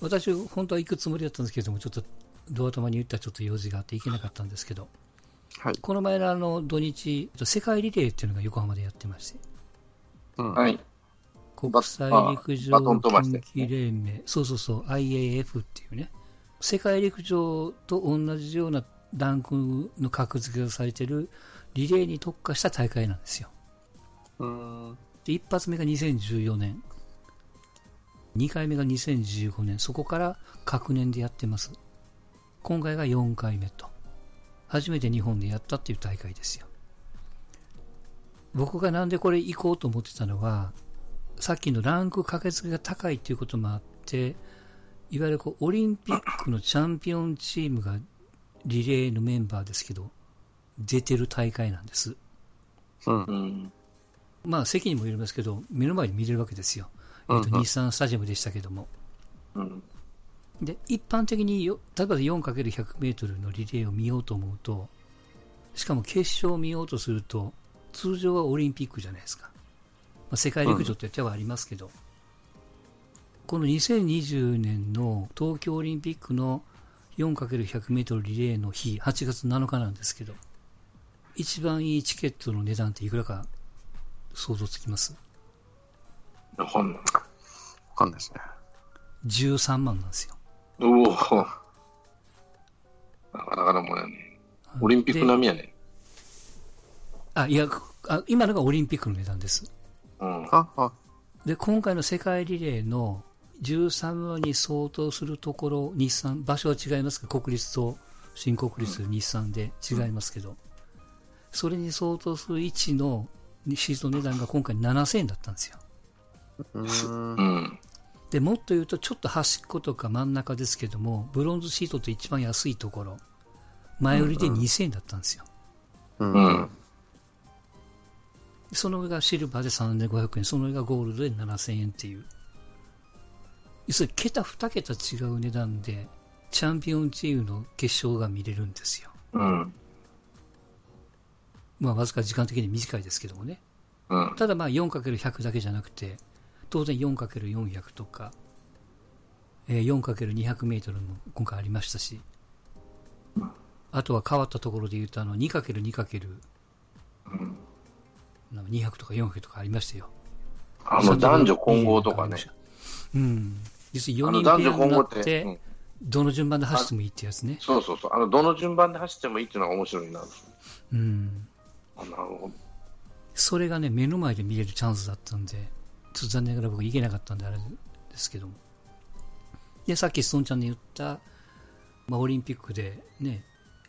私、本当は行くつもりだったんですけども、ちょっと、ドア玉に言ったらちょっと用事があって行けなかったんですけど、はい。この前のあの土日、世界リレーっていうのが横浜でやってまして、うん。はい。国際陸上バトン飛ばして競技連盟、そうそうそう、IAF っていうね、世界陸上と同じようなランクの格付けがされてるリレーに特化した大会なんですよ。うん。で、一発目が2014年、2回目が2015年、そこから各年でやってます。今回が4回目と。初めて日本でやったっていう大会ですよ。僕がなんでこれ行こうと思ってたのは、さっきのランク掛け付けが高いっていうこともあって、いわゆるこうオリンピックのチャンピオンチームがリレーのメンバーですけど、出てる大会なんです。うんう。ん。まあ席にもよりますけど、目の前に見れるわけですよ。えっ、と、うんうん日産スタジアムでしたけども。うん。で、一般的によ、例えば 4×100 メートルのリレーを見ようと思うと、しかも決勝を見ようとすると、通常はオリンピックじゃないですか。まあ、世界陸上って手はありますけど、この2020年の東京オリンピックの 4×100 メートルリレーの日、8月7日なんですけど、一番いいチケットの値段っていくらか想像つきます？わかんない。わかんないですね。13万なんですよ。おお。なかなかのもんやね。オリンピック並みやね。あ、いや、あ今のがオリンピックの値段です。うん。あ、あ、で、今回の世界リレーの13万に相当するところ、日産、場所は違いますが、国立と新国立、日産で違いますけど、それに相当する位置のシートの値段が今回7000円だったんですよ。うーんう。ん。で、もっと言うと、ちょっと端っことか真ん中ですけども、ブロンズシートって一番安いところ、前売りで2000円だったんですよ。う。うんん。その上がシルバーで3500円、その上がゴールドで7000円っていう。要するに桁2桁違う値段で、チャンピオンチームの決勝が見れるんですよ。うん。まあ、わずか時間的に短いですけどもね。うん。ただまあ 4×100 だけじゃなくて、当然 4×400 とか、えー 4×200 メートルも今回ありましたし、あとは変わったところで言うと、あの 2×2× なんか200とか400とかありましたよ。あの男女混合とかね。うん。実に4あの男人ペアにな女混合って、どの順番で走ってもいいってやつね。そうそうそう。あの、どの順番で走ってもいいっていうのが面白いな。うん。あなるほそれがね、目の前で見れるチャンスだったんで、ちょっと残念ながら僕行けなかったんであれですけども。で、さっきストンちゃんで言った、まあ、オリンピックでね、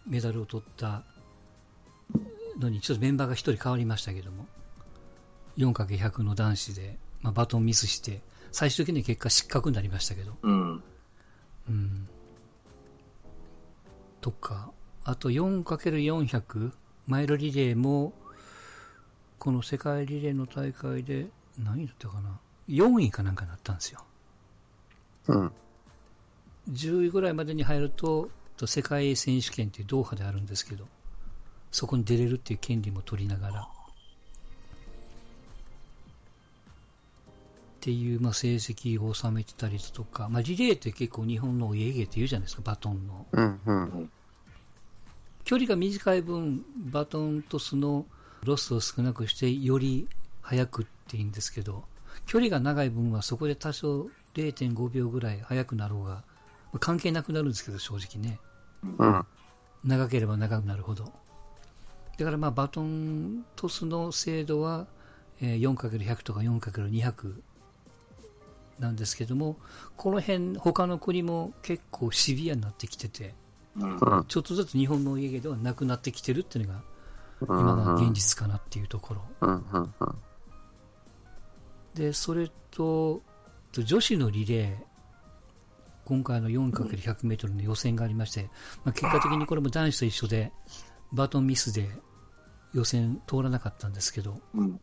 メダルを取ったのに、ちょっとメンバーが一人変わりましたけども、4×100 の男子で、まあ、バトンミスして、最終的に結果失格になりましたけど、ど。うん。うん。とか、あと 4×400 マイルリレーも、この世界リレーの大会で、何位だったかな ?4 位かなんかになったんですよ。うん。10位ぐらいまでに入ると、と世界選手権ってドーハであるんですけど、そこに出れるっていう権利も取りながら、っていう、まあ、成績を収めてたりだとか、まあ、リレーって結構日本のお家芸って言うじゃないですか、バトンの。うん。うん。距離が短い分、バトントスのロスを少なくして、より速くっていいんですけど、距離が長い分はそこで多少0.5秒ぐらい速くなろうが、まあ関係なくなるんですけど、正直ね。うん。長ければ長くなるほど。だからまあバトントスの精度は、えー 4×100 とか 4×200 なんですけども、この辺、他の国も結構シビアになってきてて、うん。うん。ちょっとずつ日本のお家芸ではなくなってきてるっていうのが、うん。今は現実かなっていうところ。うん。うん。うん。で、それと、と女子のリレー、今回の 4×100 メートルの予選がありまして、まあ、結果的にこれも男子と一緒で、バトンミスで予選通らなかったんですけど、うん。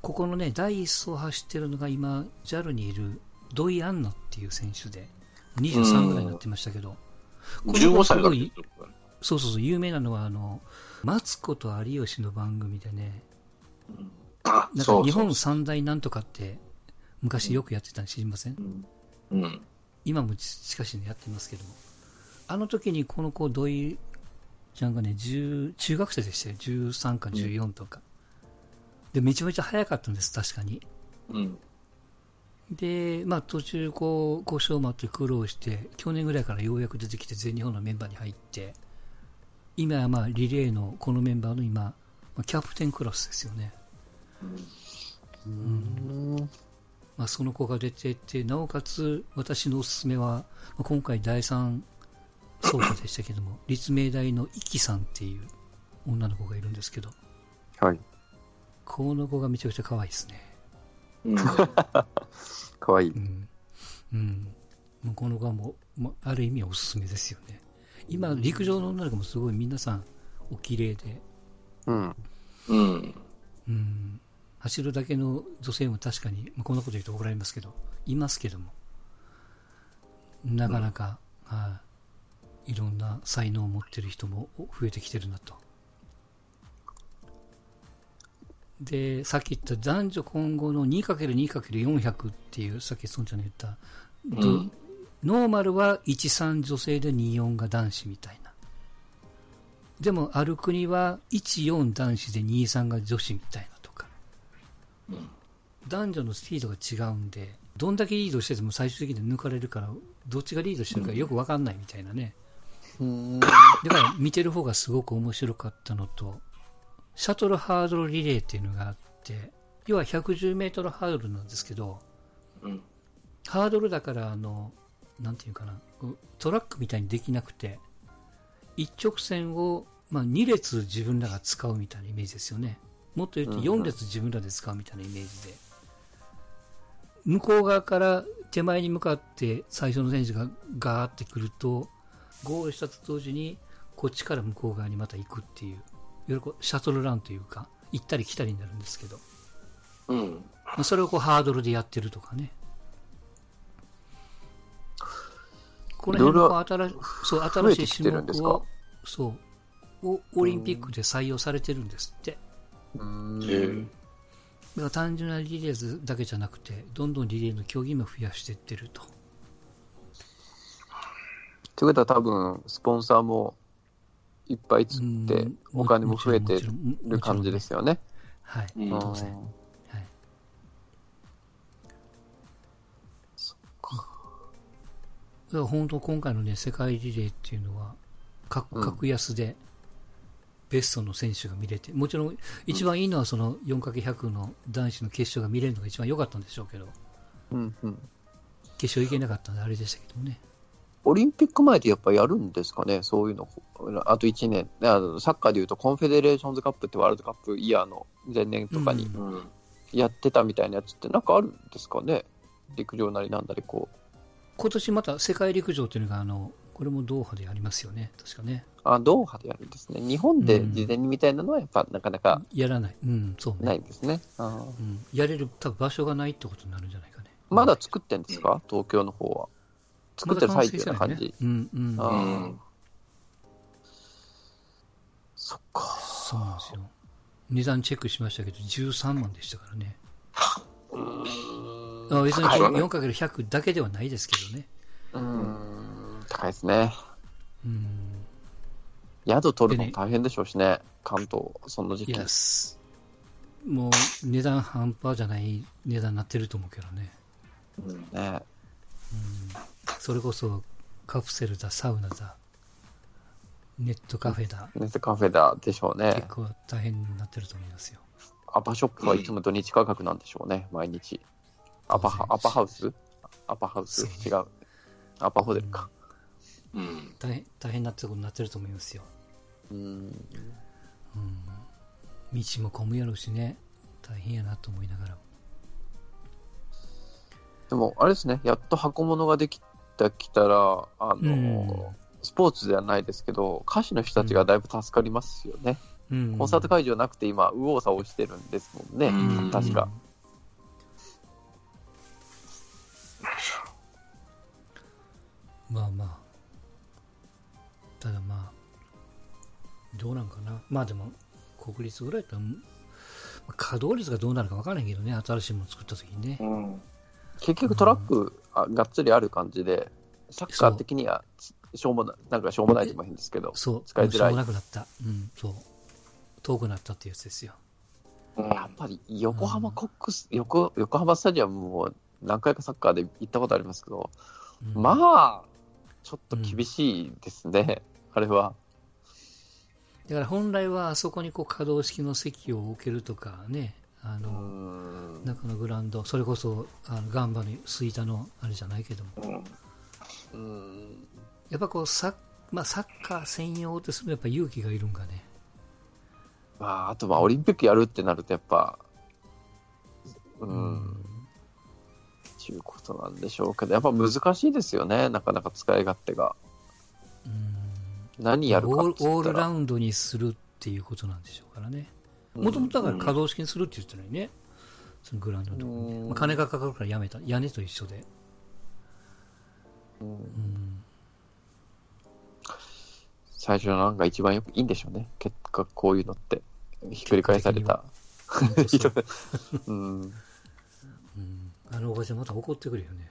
ここのね、第一走を走ってるのが今、JAL にいるドイ・アンナっていう選手で、23ぐらいになってましたけど、この子15歳だっすごいてそうそうそう、有名なのは、あの、マツコと有吉の番組でね、あ、なんか。日本三大なんとかって昔よくやってたの知りません？うん。今もしかしね、やってますけども。あの時にこの子、土井ちゃんがね、10中学生でしたよ。13か14とか。で、めちゃめちゃ早かったんです、確かに。うん。で、まあ途中こう、故障もあって苦労して、去年ぐらいからようやく出てきて全日本のメンバーに入って、今はまあリレーのこのメンバーの今、まあキャプテンクラスですよね。うん。まあその子が出てって、なおかつ私のおすすめは、まあ今回第3走者でしたけども、立命大のイキさんっていう女の子がいるんですけど、はい。この子がめちゃくちゃ可愛いですね。うん。かわいい。うん。うん。もうこの子はもう、まあ、ある意味おすすめですよね。今、陸上の女の子もすごい皆さんお綺麗で、うん。うん。うん。走るだけの女性も確かに、まあ、こんなこと言うと怒られますけど、いますけども、なかなか、はい、いろんな才能を持ってる人も増えてきてるなと。で、さっき言った男女混合の 2×2×400 っていう、さっき孫ちゃんの言った、どうん。ノーマルは13女性で24が男子みたいな。でも、ある国は14男子で23が女子みたいな男女のスピードが違うんで、どんだけリードしてても最終的に抜かれるから、どっちがリードしてるかよくわかんないみたいなね。うん。だから見てる方がすごく面白かったのと、シャトルハードルリレーっていうのがあって、要は110メートルハードルなんですけど、うん。ハードルだから、あの、なんていうかな、トラックみたいにできなくて、一直線を、まあ、2列自分らが使うみたいなイメージですよね。もっと言うとうん4列自分らで使うみたいなイメージで。向こう側から手前に向かって最初の選手がガーってくると、ゴールしたと同時に、こっちから向こう側にまた行くっていう、いわゆるこうシャトルランというか、行ったり来たりになるんですけど、うん。まあそれをこうハードルでやってるとかね。この辺の新しそう増新しい種目を、そう、をオリンピックで採用されてるんですって。うんえーだから単純なリレーだけじゃなくて、どんどんリレーの競技も増やしていってると。ということは多分、スポンサーもいっぱいつってうん、お金も増えてる感じですよね。はい。うん当然。はい。だから本当今回のね、世界リレーっていうのは、格うん格安で、ベストの選手が見れて、もちろん一番いいのはその 4×100 の男子の決勝が見れるのが一番良かったんでしょうけど、うんうん。決勝行けなかったんであれでしたけどもね。オリンピック前でやっぱやるんですかね、そういうの。あと1年。あのサッカーでいうと、コンフェデレーションズカップってワールドカップイヤーの前年とかに。やってたみたいなやつってなんかあるんですかね？陸上なりなんだりこう。今年また世界陸上っていうのが、あの、これもドーハでありますよね。確かね。あ、ドーハでやるんですね。日本で事前にみたいなのはやっぱなかなかやらない。うん、そうね。ないんですね。うん、やれる多分場所がないってことになるんじゃないかね。まだ作ってんですか？東京の方は。作ってる最中な感じ。うんうん。あーうんそっか。そうなんですよ。値段チェックしましたけど、13万でしたからね。あ別に高いわね 4×100 だけではないですけどね。うーん、高いですね。うん。宿取るの大変でしょうしね、関東、その時期。もう値段半端じゃない値段になってると思うけどね。うんね。それこそカプセルだ、サウナだ、ネットカフェだ、ネットカフェだでしょうね結。構大変になってると思いますよ。アパショップはいつも土日価格なんでしょうね、毎日。アパハアパハウス？アパハウス？違う。アパホテルか。うん。大変、大変なってことになってると思いますよ。うん。道も混むやろうしね、大変やなと思いながらも。でも、あれですね、やっと箱物ができたきたら、あの、うんスポーツではないですけど、歌手の人たちがだいぶ助かりますよね。うんコンサート会場なくて今、右往左往してるんですもんね、うん確か。。まあまあ。ただまあ、どうなんかな。まあでも、国立ぐらいだったら、まあ稼働率がどうなるか分からへんけどね、新しいもの作った時にね。うん。結局トラックあがっつりある感じで、サッカー的にはしょうもない、なんかしょうもないとも変ですけど、そう、使いづらいしょうもなくなった。うん、そう。遠くなったっていうやつですよ。うんやっぱり横浜コックス、横横浜スタジアムも何回かサッカーで行ったことありますけど、うんまあ、ちょっと厳しいですね、あれは。だから本来はあそこにこう可動式の席を置けるとかね、あうの、ん中のグラウンド、それこそあのガンバの吹田のあれじゃないけども、うんうんやっぱこうサッ,、まあ、サッカー専用ってするとやっぱ勇気がいるんかね。まあ、あとまあオリンピックやるってなるとやっぱ、う、うんっていうことなんでしょうけど、やっぱ難しいですよね、なかなか使い勝手が。うん何やるかオールラウンドにするっていうことなんでしょうからね。もともとだから可動式にするって言ってたのにね、そのグラウンドのところにまあ、金がかかるからやめた、屋根と一緒で。うん。うん。最初のなんか一番よくいいんでしょうね、結果こういうのって。ひっくり返された。う。うん、うん。あのおばちゃんまた怒ってくるよね。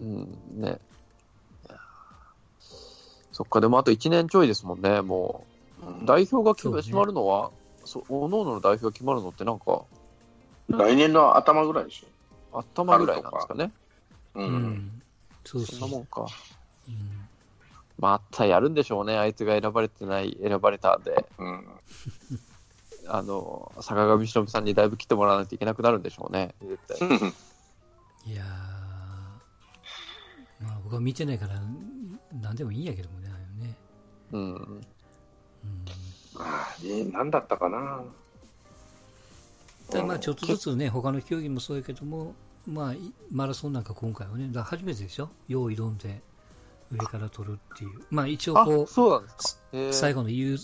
うん、ね。そっか、でもあと1年ちょいですもんね、もう。代表が決まるのは、そう、おのおのの代表が決まるのってなんか、来年の頭ぐらいでし頭ぐらいなんですかね。ょ。う。うんうそんそう。なもんか。うんまたやるんでしょうね、あいつが選ばれてない、選ばれたんで、うん。あの、坂上忍さんにだいぶ来てもらわないといけなくなるんでしょうね、絶対。いやー、まあ僕は見てないから、なんでもいいんやけども。うん。うんああ、ね、何だったかな。ただまあちょっとずつね、他の競技もそうやけども、まあ、いマラソンなんか今回はね、だ初めてでしょ、用意挑んで上から取るっていう、まあ一応あこ、そうなんです最後の言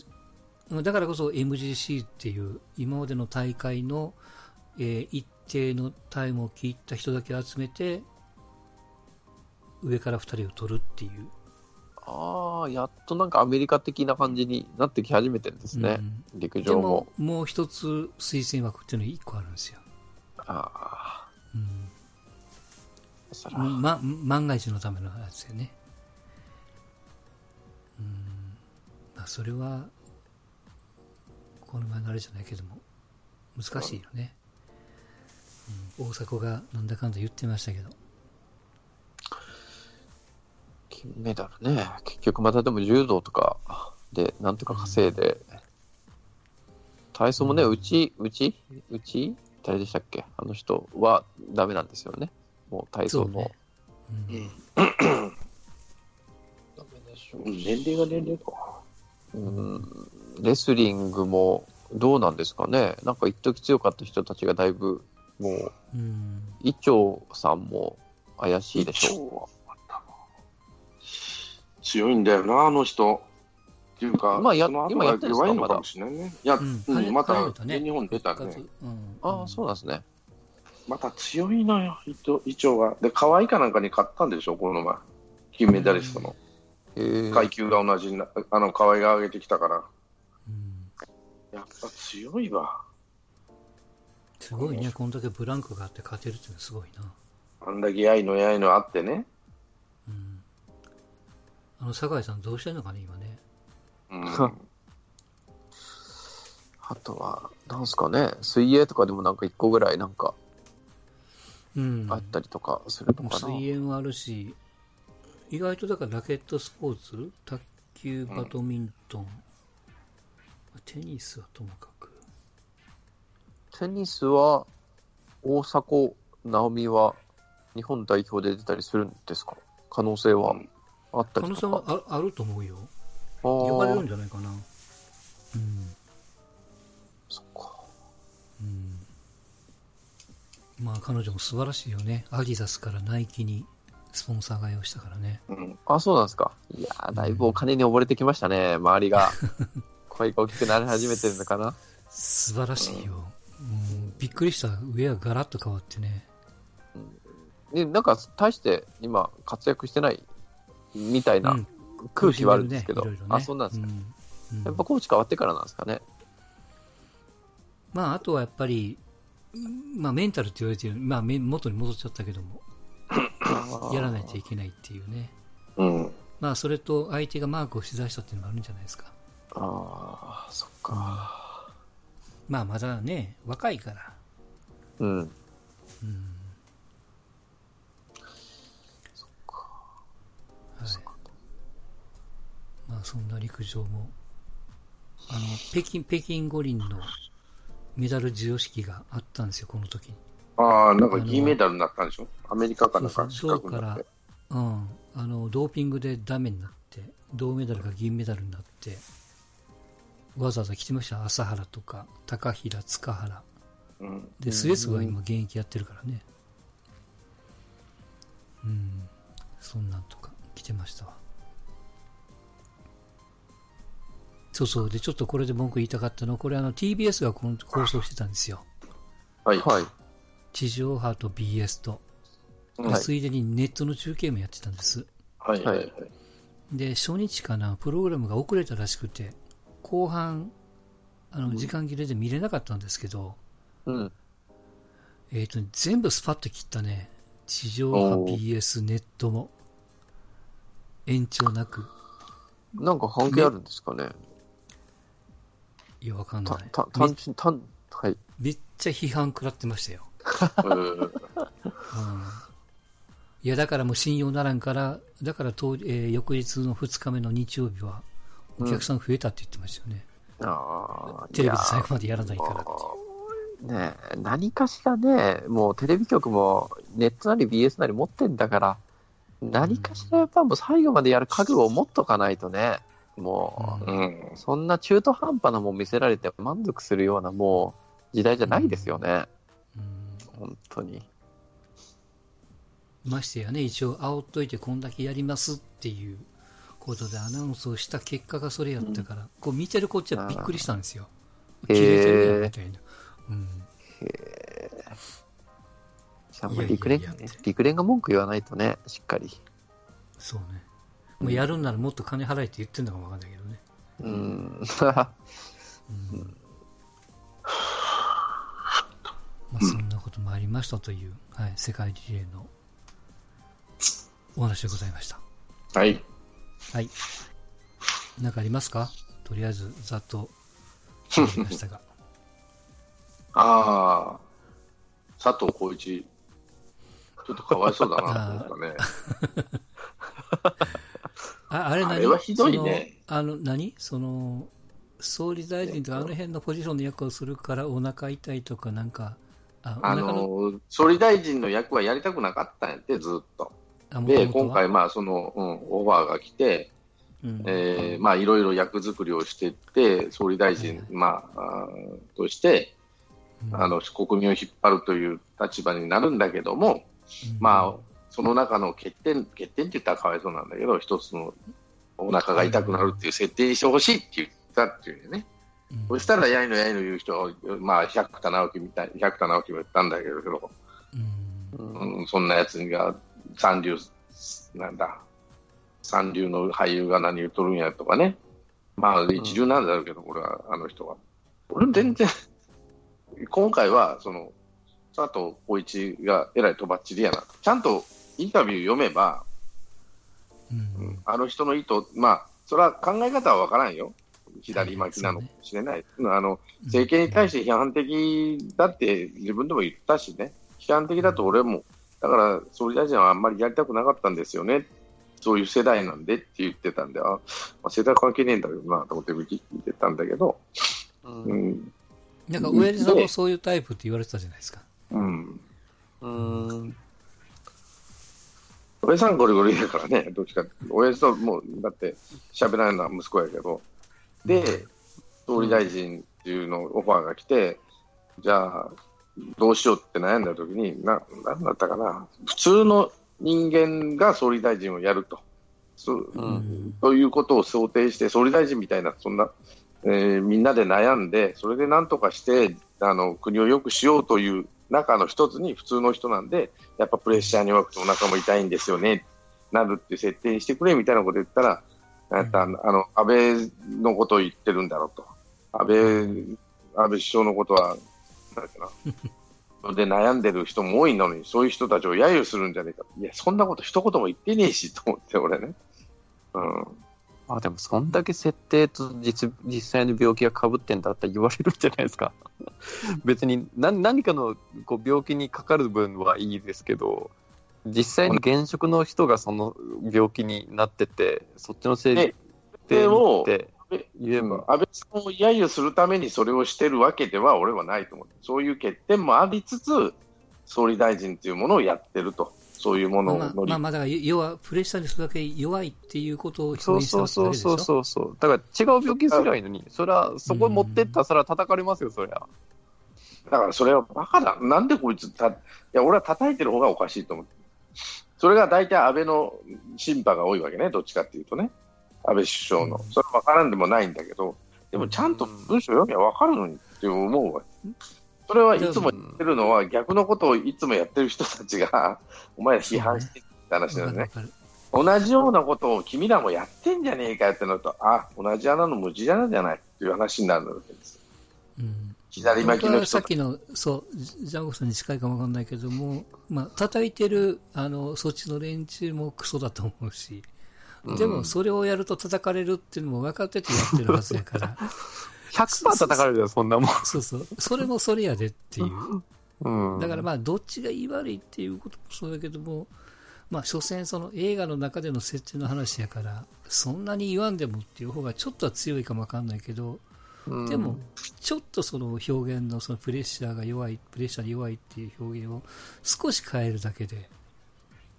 う、だからこそ MGC っていう、今までの大会の、えー一定のタイムを切った人だけ集めて、上から2人を取るっていう。ああ、やっとなんかアメリカ的な感じになってき始めてるんですね、うん陸上もでも。、もう一つ推薦枠っていうのが1個あるんですよ。ああ、うんそらま、万が一のためのやつよね。うん。まあ、それは、この前のあれじゃないけども、難しいよね。うん、大迫がなんだかんだ言ってましたけど。金メダルね、結局またでも柔道とかでなんとか稼いで、体操もね、うち、うち、うち、誰でしたっけ？あの人はダメなんですよね。もう体操の。そうねうんダメでしょう年齢が年齢か。うんレスリングもどうなんですかね？なんか一時強かった人たちがだいぶ、もう、うん。伊調さんも怪しいでしょう。強いんだよな、あの人。っていうか、まあやその後今やってるんですか？弱いのかもしれないね。いや、うんうんまた全日本出たね。うん。ああ、そうなんですね。また強いのよ、伊藤伊調が。で、可愛いかなんかに勝ったんでしょ、この前。金メダリストの。階級が同じにな、あの、可愛が上げてきたから。うん。やっぱ強いわ。すごいね、こんだけブランクがあって勝てるっていうのはすごいな。あんだけやいのやいのあってね。うん。あの、酒井さんどうしてんのかね、今ね。うん。あとは、なんすかね、水泳とかでもなんか一個ぐらいなんかうん。あったりとかするのかな。水泳もあるし、意外とだからラケットスポーツ、卓球、バドミントン、テニスはともかく。テニスは、大迫直美は日本代表で出たりするんですか？可能性はうんあった可能性。はああると思うよ。あ呼ばれるんーじゃないかな。うん。そっか。うん。まあ彼女も素晴らしいよね。アディダスからナイキにスポンサー買いをしたからね。うん。あ、そうなんですか。いやー、だいぶお金に溺れてきましたね、周りが。声が大きくなり始めてるのかな。素晴らしいよ。うん、びっくりした。上はガラッと変わってね。で、なんか、大して今、活躍してないみたいなうん空気はあるんですけど、苦しんねねあ、そうなんですか。うんうんやっぱコーチ変わってからなんですかね。まあ、あとはやっぱり、うんまあ、メンタルって言われてる、まあ、め元に戻っちゃったけども、やらないといけないっていうね。うん。まあ、それと相手がマークをしだしたっていうのもあるんじゃないですか。ああ、そっか。まあ、まだね、若いから。うん。うん。そっか。はい。まあ、そんな陸上も、あの、北京、北京五輪のメダル授与式があったんですよ、この時に。ああ、なんか銀メダルになったんでしょ？アメリカかなんか失そうそう格になって。うん。あの、ドーピングでダメになって、銅メダルが銀メダルになって、わざわざ来てました。朝原とか、高平、塚原。うん。で、スエスが今現役やってるからね。うん。そんなんとか来てましたわ。そうそう。で、ちょっとこれで文句言いたかったのは、これあの TBS が放送してたんですよ。はい。はい。地上波と BS と。うんはいついでにネットの中継もやってたんです。はい。はい。はい。で、初日かな、プログラムが遅れたらしくて、後半、あの、時間切れで見れなかったんですけど、うん。えっ、と、全部スパッと切ったね。地上波 BS ネットも、延長なく。なんか関係あるんですかね？いや、わかんない。た単純、単、はい。めっちゃ批判食らってましたよ。うんうん。いや、だからもう信用ならんから、だから当、えー翌日の2日目の日曜日は、お客さん増えたって言ってましたよね。ああ、テレビで最後までやらないからっていう。ねえ何かしらね、もうテレビ局もネットなり BS なり持ってんだから、何かしらやっぱもう最後までやる覚悟を持っとかないとね、もう、うんうん。そんな中途半端なもん見せられて満足するようなもう時代じゃないですよね、うん本当に。ましてやね、一応、煽っといてこんだけやりますっていうことでアナウンスをした結果がそれやったから、こう見てるこっちはびっくりしたんですよ。切れてるやんみたいな。うん。あんまり陸連いやいやいや陸連が文句言わないとね、しっかり。そうね。もうやるんならもっと金払えって言ってんのかもわかんないけどね。うん。うん。まあ、そんなこともありましたという、はい、世界リレーのお話でございました。はい。はい。なんかありますか？とりあえず、ざっと喋りましたが。ああ、佐藤浩市、ちょっとかわいそうだなと思ったね。あ あれ何？あれはひどいね。あの、何？その、総理大臣とかあの辺のポジションの役をするからお腹痛いとかなんか、あ、おあ腹の、の、総理大臣の役はやりたくなかったんやって、ずっと。あで、今回、まあ、その、うん、オファーが来て、うん。えーまあ、いろいろ役作りをしていって、総理大臣、まあ、あーとして、うん。あの、国民を引っ張るという立場になるんだけども、まあ、その中の欠点、欠点って言ったらかわいそうなんだけど、一つのお腹が痛くなるっていう設定にしてほしいって言ったっていうね。うんそしたら、やいのやいの言う人は、まあ、百田直樹みたい、百田直樹も言ったんだけど、うんうん、そんなやつが三流、なんだ、三流の俳優が何言うとるんやとかね。まあ、一流なんだろうけど、これは、あの人は。俺全然、今回は、その、佐藤浩市がえらいとばっちりやな。ちゃんとインタビュー読めば、うん。うんあの人の意図、まあ、それは考え方はわからんよ。左巻きなのかもしれない。あの、政権に対して批判的だって自分でも言ったしね、批判的だと俺も、だから総理大臣はあんまりやりたくなかったんですよね、そういう世代なんでって言ってたんで、あまあ、世代関係ねえんだけどなと思って見てたんだけど、うん。うん、なんか、親父さんもそういうタイプって言われてたじゃないですか。うん。うん。親さんゴリゴリだからね、どっちかって。親父ともう、だって喋らないのは息子やけど、で、総理大臣っていうのオファーが来て、じゃあ、どうしようって悩んだ時に、な、なんだったかな。普通の人間が総理大臣をやると。そううんということを想定して、総理大臣みたいな、そんな、えーみんなで悩んで、それでなんとかして、あの、国を良くしようという中の一つに普通の人なんで、やっぱプレッシャーに弱くてお腹も痛いんですよね、なるって設定にしてくれみたいなこと言ったら、あの安倍のことを言ってるんだろうと。安倍、安倍首相のことは、なんだっけな。で悩んでる人も多いのに、そういう人たちを揶揄するんじゃねえか。いや、そんなこと一言も言ってねえし、と思って、俺ね。うん。まあでも、そんだけ設定と実実際の病気が被ってんだったら言われるんじゃないですか。別に何何かのこう病気にかかる分はいいですけど、実際に現職の人がその病気になってて、そっちのせいでででもって言えば、安倍さんを揶揄するためにそれをしてるわけでは俺はないと思う。そういう欠点もありつつ、総理大臣というものをやってると。そういうものをまあ、乗りまあ、まあだから、要は、プレッシャーにするだけ弱いっていうことを表そう現したそうわけでしょ？そうそうそうそう。だから違う病気すりゃいいのに、それはそこ持ってったらそれは叩かれますよ、そりゃ。だからそれはバカだ。なんでこいつた、いや、俺は叩いてる方がおかしいと思う。それが大体安倍の審判が多いわけね、どっちかっていうとね。安倍首相の。うんそれは分からんでもないんだけど、でもちゃんと文章読みゃ分かるのにって思うわ。それはいつも言ってるのは逆のことをいつもやってる人たちが、お前ら批判してるって話なのね。わ。かるわかる同じようなことを君らもやってんじゃねえかよってのと、あ、同じ穴の無地穴じゃないっていう話になるわけです。うん。左巻きの人さっきの、そう、ジジャンゴさんに近いかもわかんないけども、まあ、叩いてる、あの、そっちの連中もクソだと思うし、でも、それをやると叩かれるっていうのも分かっててやってるはずやから、100%叩かれるよ、そんなもん。そうそう、それもそれやでっていう。うん。だからまあ、どっちがいい悪いっていうこともそうだけども、まあ、所詮その映画の中での設定の話やから、そんなに言わんでもっていう方がちょっとは強いかもわかんないけど、うんでも、ちょっとその表現のそのプレッシャーが弱い、プレッシャーに弱いっていう表現を少し変えるだけで、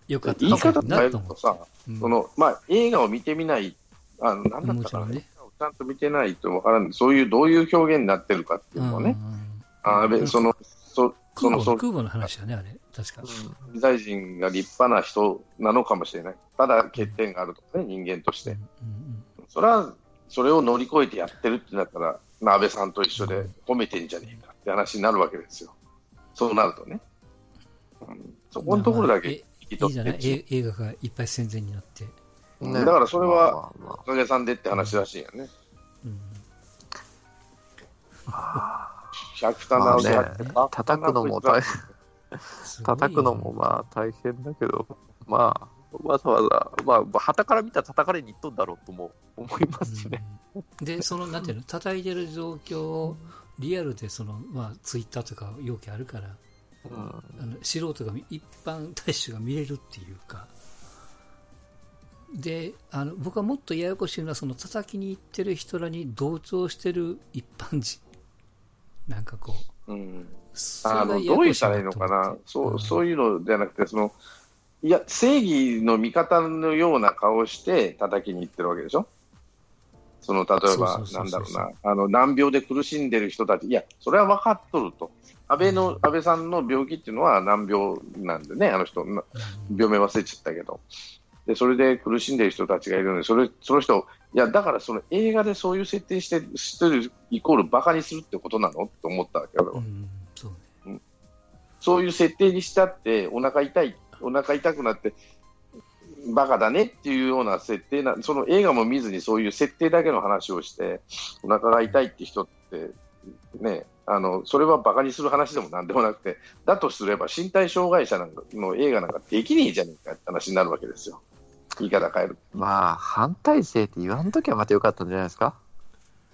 よかった言い方変えなと思う。るとさ、うんそのまあ、映画を見てみない、あのなんだったかな、もちろんねちゃんと見てないと分からない、そういうどういう表現になってるかっていうのをね、あそのそそのそ空母の話だね、あれ。確か。総理大臣が立派な人なのかもしれない、ただ欠点があるとかね、人間として、うん。うん。それはそれを乗り越えてやってるってなったら、まあ安倍さんと一緒で褒めてんじゃねえかって話になるわけですよ、そうなるとね。うん。そこのところだけまあいいじゃない？映画がいっぱい戦前になって。ね。だからそれはまあまあまあ。おかげさんでって話らしいよね。うん。100棚をまあね100叩くのも大変、叩くのもまあ大変だけど、まあ、わざわざ、まあ、旗から見たら叩かれに行っとんだろうとも思いますしね。うん。で、その、なんていうの、叩いてる状況をリアルで、その、まあ、ツイッターとか容器あるから、うん。あの素人が見、一般大衆が見れるっていうか、で、あの、僕はもっとややこしいのは、その、叩きに行ってる人らに同調してる一般人。なんかこう、うん。あのどう言ったらいいのかな、そうそういうのじゃなくて、そのいや正義の味方のような顔して叩きに行ってるわけでしょ、その例えばなんだろうな、あの難病で苦しんでる人たち、いや、それは分かっとると、安倍の安倍さんの病気っていうのは難病なんでね、あの人、病名忘れちゃったけど、でそれで苦しんでる人たちがいるので、それその人、いや、だからその映画でそういう設定してしてるイコールバカにするってことなの？って思ったわけよ、俺はうん、そうね。そういう設定にしたって、お腹痛い、お腹痛くなって、バカだねっていうような設定な、その映画も見ずにそういう設定だけの話をして、お腹が痛いって人って、ね、あの、それはバカにする話でもなんでもなくて、だとすれば身体障害者なんかの映画なんかできねえじゃねえかって話になるわけですよ。言い方変える。まあ、反体制って言わんときはまたよかったんじゃないですか？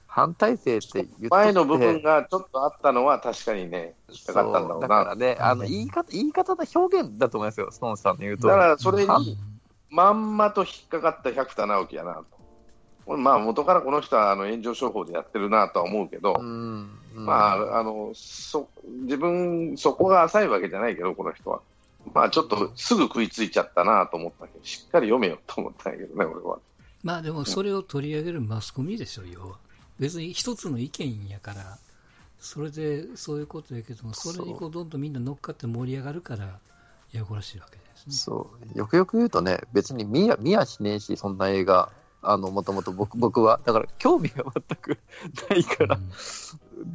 反体制って言って前の部分がちょっとあったのは確かにね、引っかからな。ね、あのうん言い方、言い方の表現だと思いますよ、ストーンさんの言うと。だからそれはに、まんまと引っかかった百田直樹やなと。まあ元からこの人はあの炎上商法でやってるなとは思うけど、うん、うんまああのそ自分、そこが浅いわけじゃないけど、この人は。まあちょっとすぐ食いついちゃったなと思ったけど、しっかり読めよと思ったんやけどね、俺は。まあでもそれを取り上げるマスコミでしょ、要は。別に一つの意見やから、それでそういうことやけども、それにこうどんどんみんな乗っかって盛り上がるから、ややこしいわけですね。そう、よくよく言うとね、別に見や見やしねえし、そんな映画、あの、もともと僕僕は、だから興味が全くないから、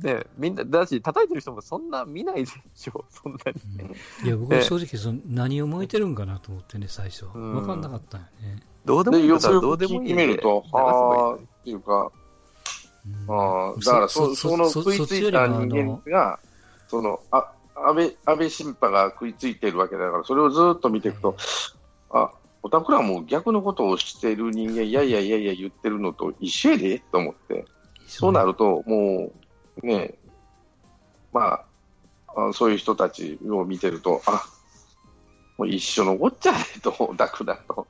ね、みんな、だし、叩いてる人もそんな見ないでしょ、そんなに。うん。うんいや、僕は正直その、何を燃えてるんかなと思ってね、最初。うん。分かんなかったんよね。どうでもで、いいことはどうでもいいると、はあっていうか、うあだからそその食いついた人間が、そのあ安倍、安倍審判が食いついてるわけだから、それをずっと見ていくと、あ、おたくらも逆のことをしてる人間、いやいやいやいや言ってるのと一緒やでと思って、そうなると、もう、ね、まあ、あそういう人たちを見てると、あ、もう一緒のごっちゃねと、オタクだと。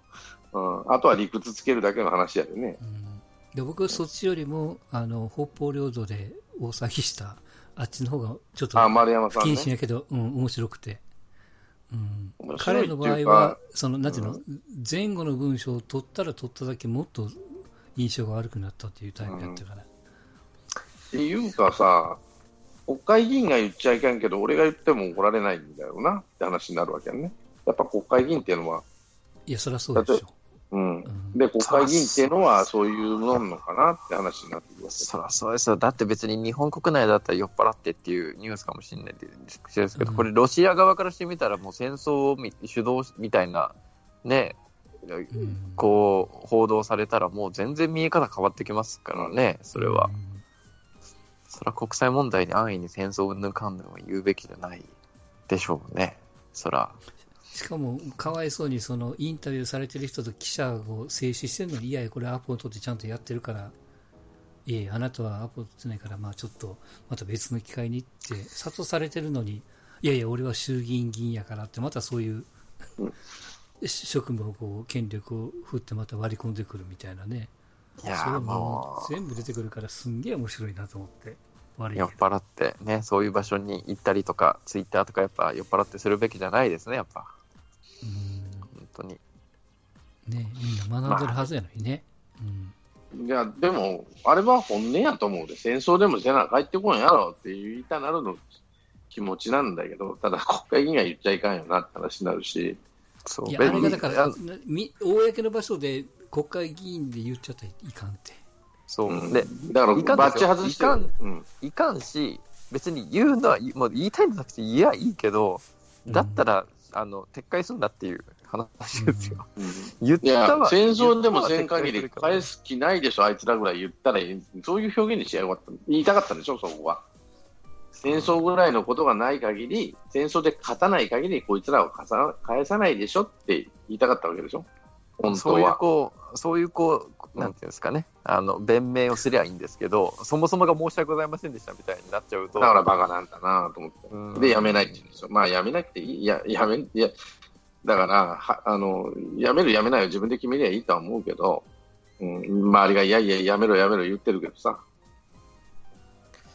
うん、あとは理屈つけるだけの話やでね。うん。で僕はそっちよりもあの北方領土で大騒ぎしたあっちの方がちょっとあ、丸山不さんね。謹。慎やけど、うん、面白くて、うん、彼の場合はそのなんていうの、前後の文章を取ったら取っただけもっと印象が悪くなったっていうタイプやったから、っていうかさ、国会議員が言っちゃいけんけど、俺が言っても怒られないんだよなって話になるわけやね。やっぱ国会議員っていうのは、いやそりゃそうでしょ、うん。うんで、国会議員っていうのはそういうものなのかなって話になってくるわけ。そらそうですよ。だって別に日本国内だったら酔っ払ってっていうニュースかもしれないですけど、うんこれロシア側からしてみたらもう戦争をみ主導みたいな、ね、うんこう報道されたらもう全然見え方変わってきますからね、それは。うんそれは国際問題に安易に戦争を抜かんでも言うべきじゃないでしょうね。そら。しかもかわいそうにそのインタビューされてる人と記者を静止してるのにいやいやこれアポを取ってちゃんとやってるから。いやいやあなたはアポ取ってないからまあちょっとまた別の機会にって諭されてるのに。いやいや俺は衆議院議員やからってまたそういう、うん職務をこう権力を振ってまた割り込んでくるみたいなね。それいやーももう。全部出てくるからすんげえ面白いなと思って酔っ払ってね、そういう場所に行ったりとか、ツイッターとかやっぱ酔っ払ってするべきじゃないですね、やっぱ。うん。本当に。ねみんな学んでるはずやのにね、うん。いや、でも、あれは本音やと思うで、戦争でもせな帰ってこんやろって言いたなるの気持ちなんだけど、ただ国会議員が言っちゃいかんよなって話になるし、そう。いや、あれがだから公の場所で国会議員で言っちゃったらいかんって。そう。うん。で、だからいかんバッチ外しいかん。うん。いかんし、別に言うのは、もう言いたいんじゃなくて、言えばいいけど、だったら、あの、撤回するんだっていう話ですよ。うん。言っいやたわ。戦争でも言せん限り返す気ないでしょ、あいつらぐらい言ったら。いい、そういう表現にしやがった。言いたかったんでしょ、そこは。戦争ぐらいのことがない限り、戦争で勝たない限り、こいつらを返さ返さないでしょって言いたかったわけでしょ、本当そういうは。こう、そういうこう、なんていうんですかね、あの、弁明をすりゃいいんですけど、そもそもが申し訳ございませんでしたみたいになっちゃうと。だからバカなんだなと思って。うんで、やめないって言うんですよ。まあ、やめなくていい。いや、やめ、いや、だから、はあの、やめる、やめないを自分で決めりゃいいとは思うけど、うん、周りが、いやいや、やめろ、やめろ言ってるけどさ。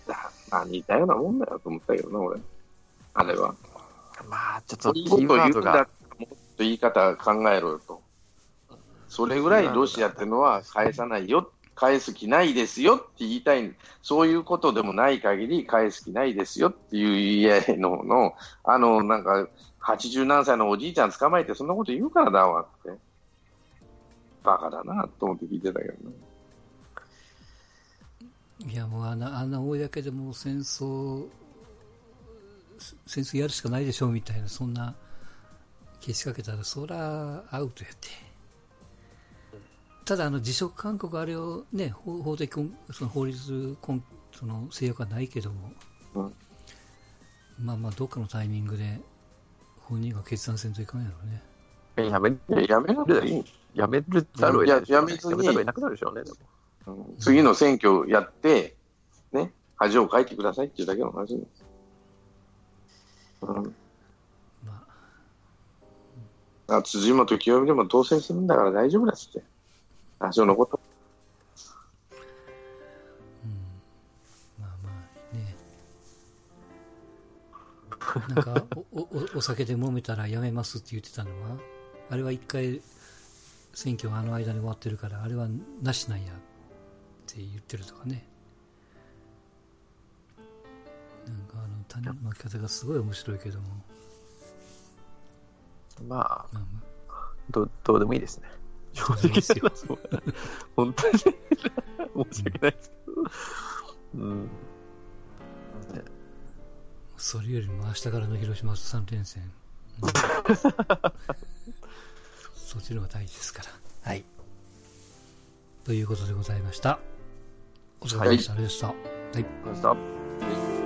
だまあ、似たようなもんだよと思ったけどな、俺。あれは。まあ、ちょっとキーードが、だもっと言い方考えろよと。それぐらいロシアっていうのは返さないよ、返す気ないですよって言いたい、そういうことでもない限り返す気ないですよっていう言い合いの、のあの、なんか、80何歳のおじいちゃん捕まえてそんなこと言うからだわって。バカだなと思って聞いてたけどね。いや、もうあんな、あんな公でも戦争、戦争やるしかないでしょうみたいな、そんな、けしかけたら、そら、アウトやって。ただ、あの、辞職勧告あれをね、法法的根、その法律根、その制約はないけども、うんまあまあ、どっかのタイミングで、本人が決断せんといかんやろうね。やめいややめなくていい。やめるざるを得ないでしょうね。いややめずにやなくなるでしょうね、でも。うん次の選挙やって、ね、恥をかいてくださいっていうだけの話です。うんまあ、あ辻元清美でも当選するんだから大丈夫だっつって。多少のこと。まあまあね。なんかおおお酒で揉めたらやめますって言ってたのは、あれは一回選挙があの間に終わってるから、あれはなしなんやって言ってるとかね。なんかあの種の巻き方がすごい面白いけども、まあ、まあまどどうでもいいですね。正どうですよ本当に申し訳ないですけど。うん。あ、それよりも明日からの広島3連戦、う んそっちの方が大事ですから。はい。ということでございました。お疲れ様でした。ありがとうございました。はい。